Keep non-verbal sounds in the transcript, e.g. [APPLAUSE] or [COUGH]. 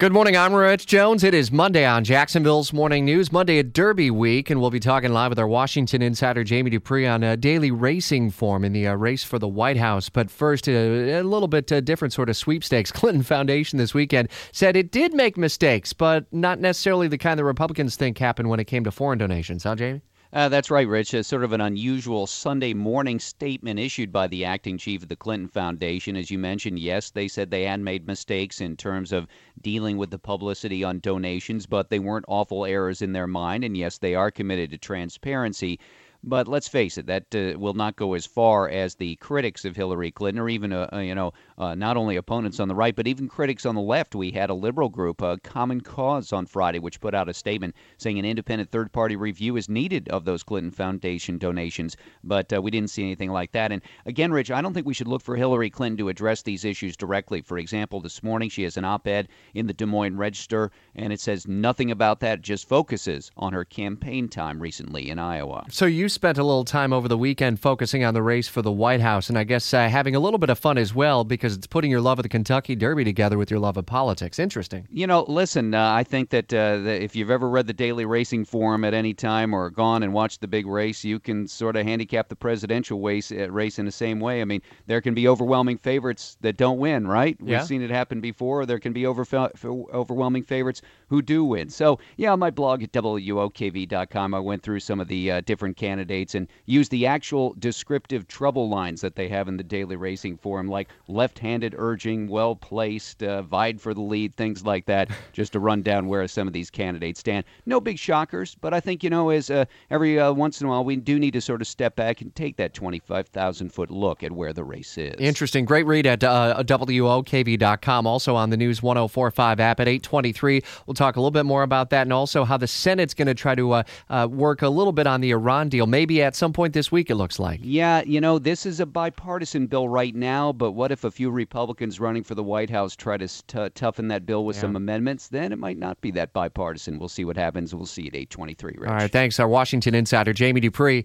Good morning, I'm Rich Jones. It is Monday on Jacksonville's Morning News, Monday at Derby Week, and we'll be talking live with our Washington insider Jamie Dupree on daily racing form in the uh, race for the White House. But first, uh, a little bit uh, different sort of sweepstakes. [LAUGHS] Clinton Foundation this weekend said it did make mistakes, but not necessarily the kind the Republicans think happened when it came to foreign donations. Huh, Jamie? Uh, that's right, Rich. A sort of an unusual Sunday morning statement issued by the acting chief of the Clinton Foundation. As you mentioned, yes, they said they had made mistakes in terms of dealing with the publicity on donations, but they weren't awful errors in their mind. And yes, they are committed to transparency. But let's face it, that uh, will not go as far as the critics of Hillary Clinton, or even, uh, uh, you know, uh, not only opponents on the right, but even critics on the left. We had a liberal group, uh, Common Cause, on Friday, which put out a statement saying an independent third party review is needed of those Clinton Foundation donations. But uh, we didn't see anything like that. And again, Rich, I don't think we should look for Hillary Clinton to address these issues directly. For example, this morning she has an op ed in the Des Moines Register, and it says nothing about that, just focuses on her campaign time recently in Iowa. So you spent a little time over the weekend focusing on the race for the White House, and I guess uh, having a little bit of fun as well because it's putting your love of the Kentucky Derby together with your love of politics. Interesting. You know, listen, uh, I think that, uh, that if you've ever read the Daily Racing Form at any time or gone and watched the big race, you can sort of handicap the presidential race, uh, race in the same way. I mean, there can be overwhelming favorites that don't win, right? Yeah. We've seen it happen before. There can be over, overwhelming favorites who do win. So, yeah, on my blog at WOKV.com, I went through some of the uh, different candidates and use the actual descriptive trouble lines that they have in the daily racing forum, like left handed urging, well placed, uh, vied for the lead, things like that, [LAUGHS] just to run down where some of these candidates stand. No big shockers, but I think, you know, as uh, every uh, once in a while, we do need to sort of step back and take that 25,000 foot look at where the race is. Interesting. Great read at uh, WOKV.com. Also on the News 1045 app at 823. We'll talk a little bit more about that and also how the Senate's going to try to uh, uh, work a little bit on the Iran deal, maybe at some point this week, it looks like. Yeah, you know, this is a bipartisan bill right now, but what if a few Republicans running for the White House try to t- toughen that bill with Yeah. some amendments? Then it might not be that bipartisan. We'll see what happens. We'll see at 823, Rich. All right. Thanks. Our Washington insider, Jamie Dupree.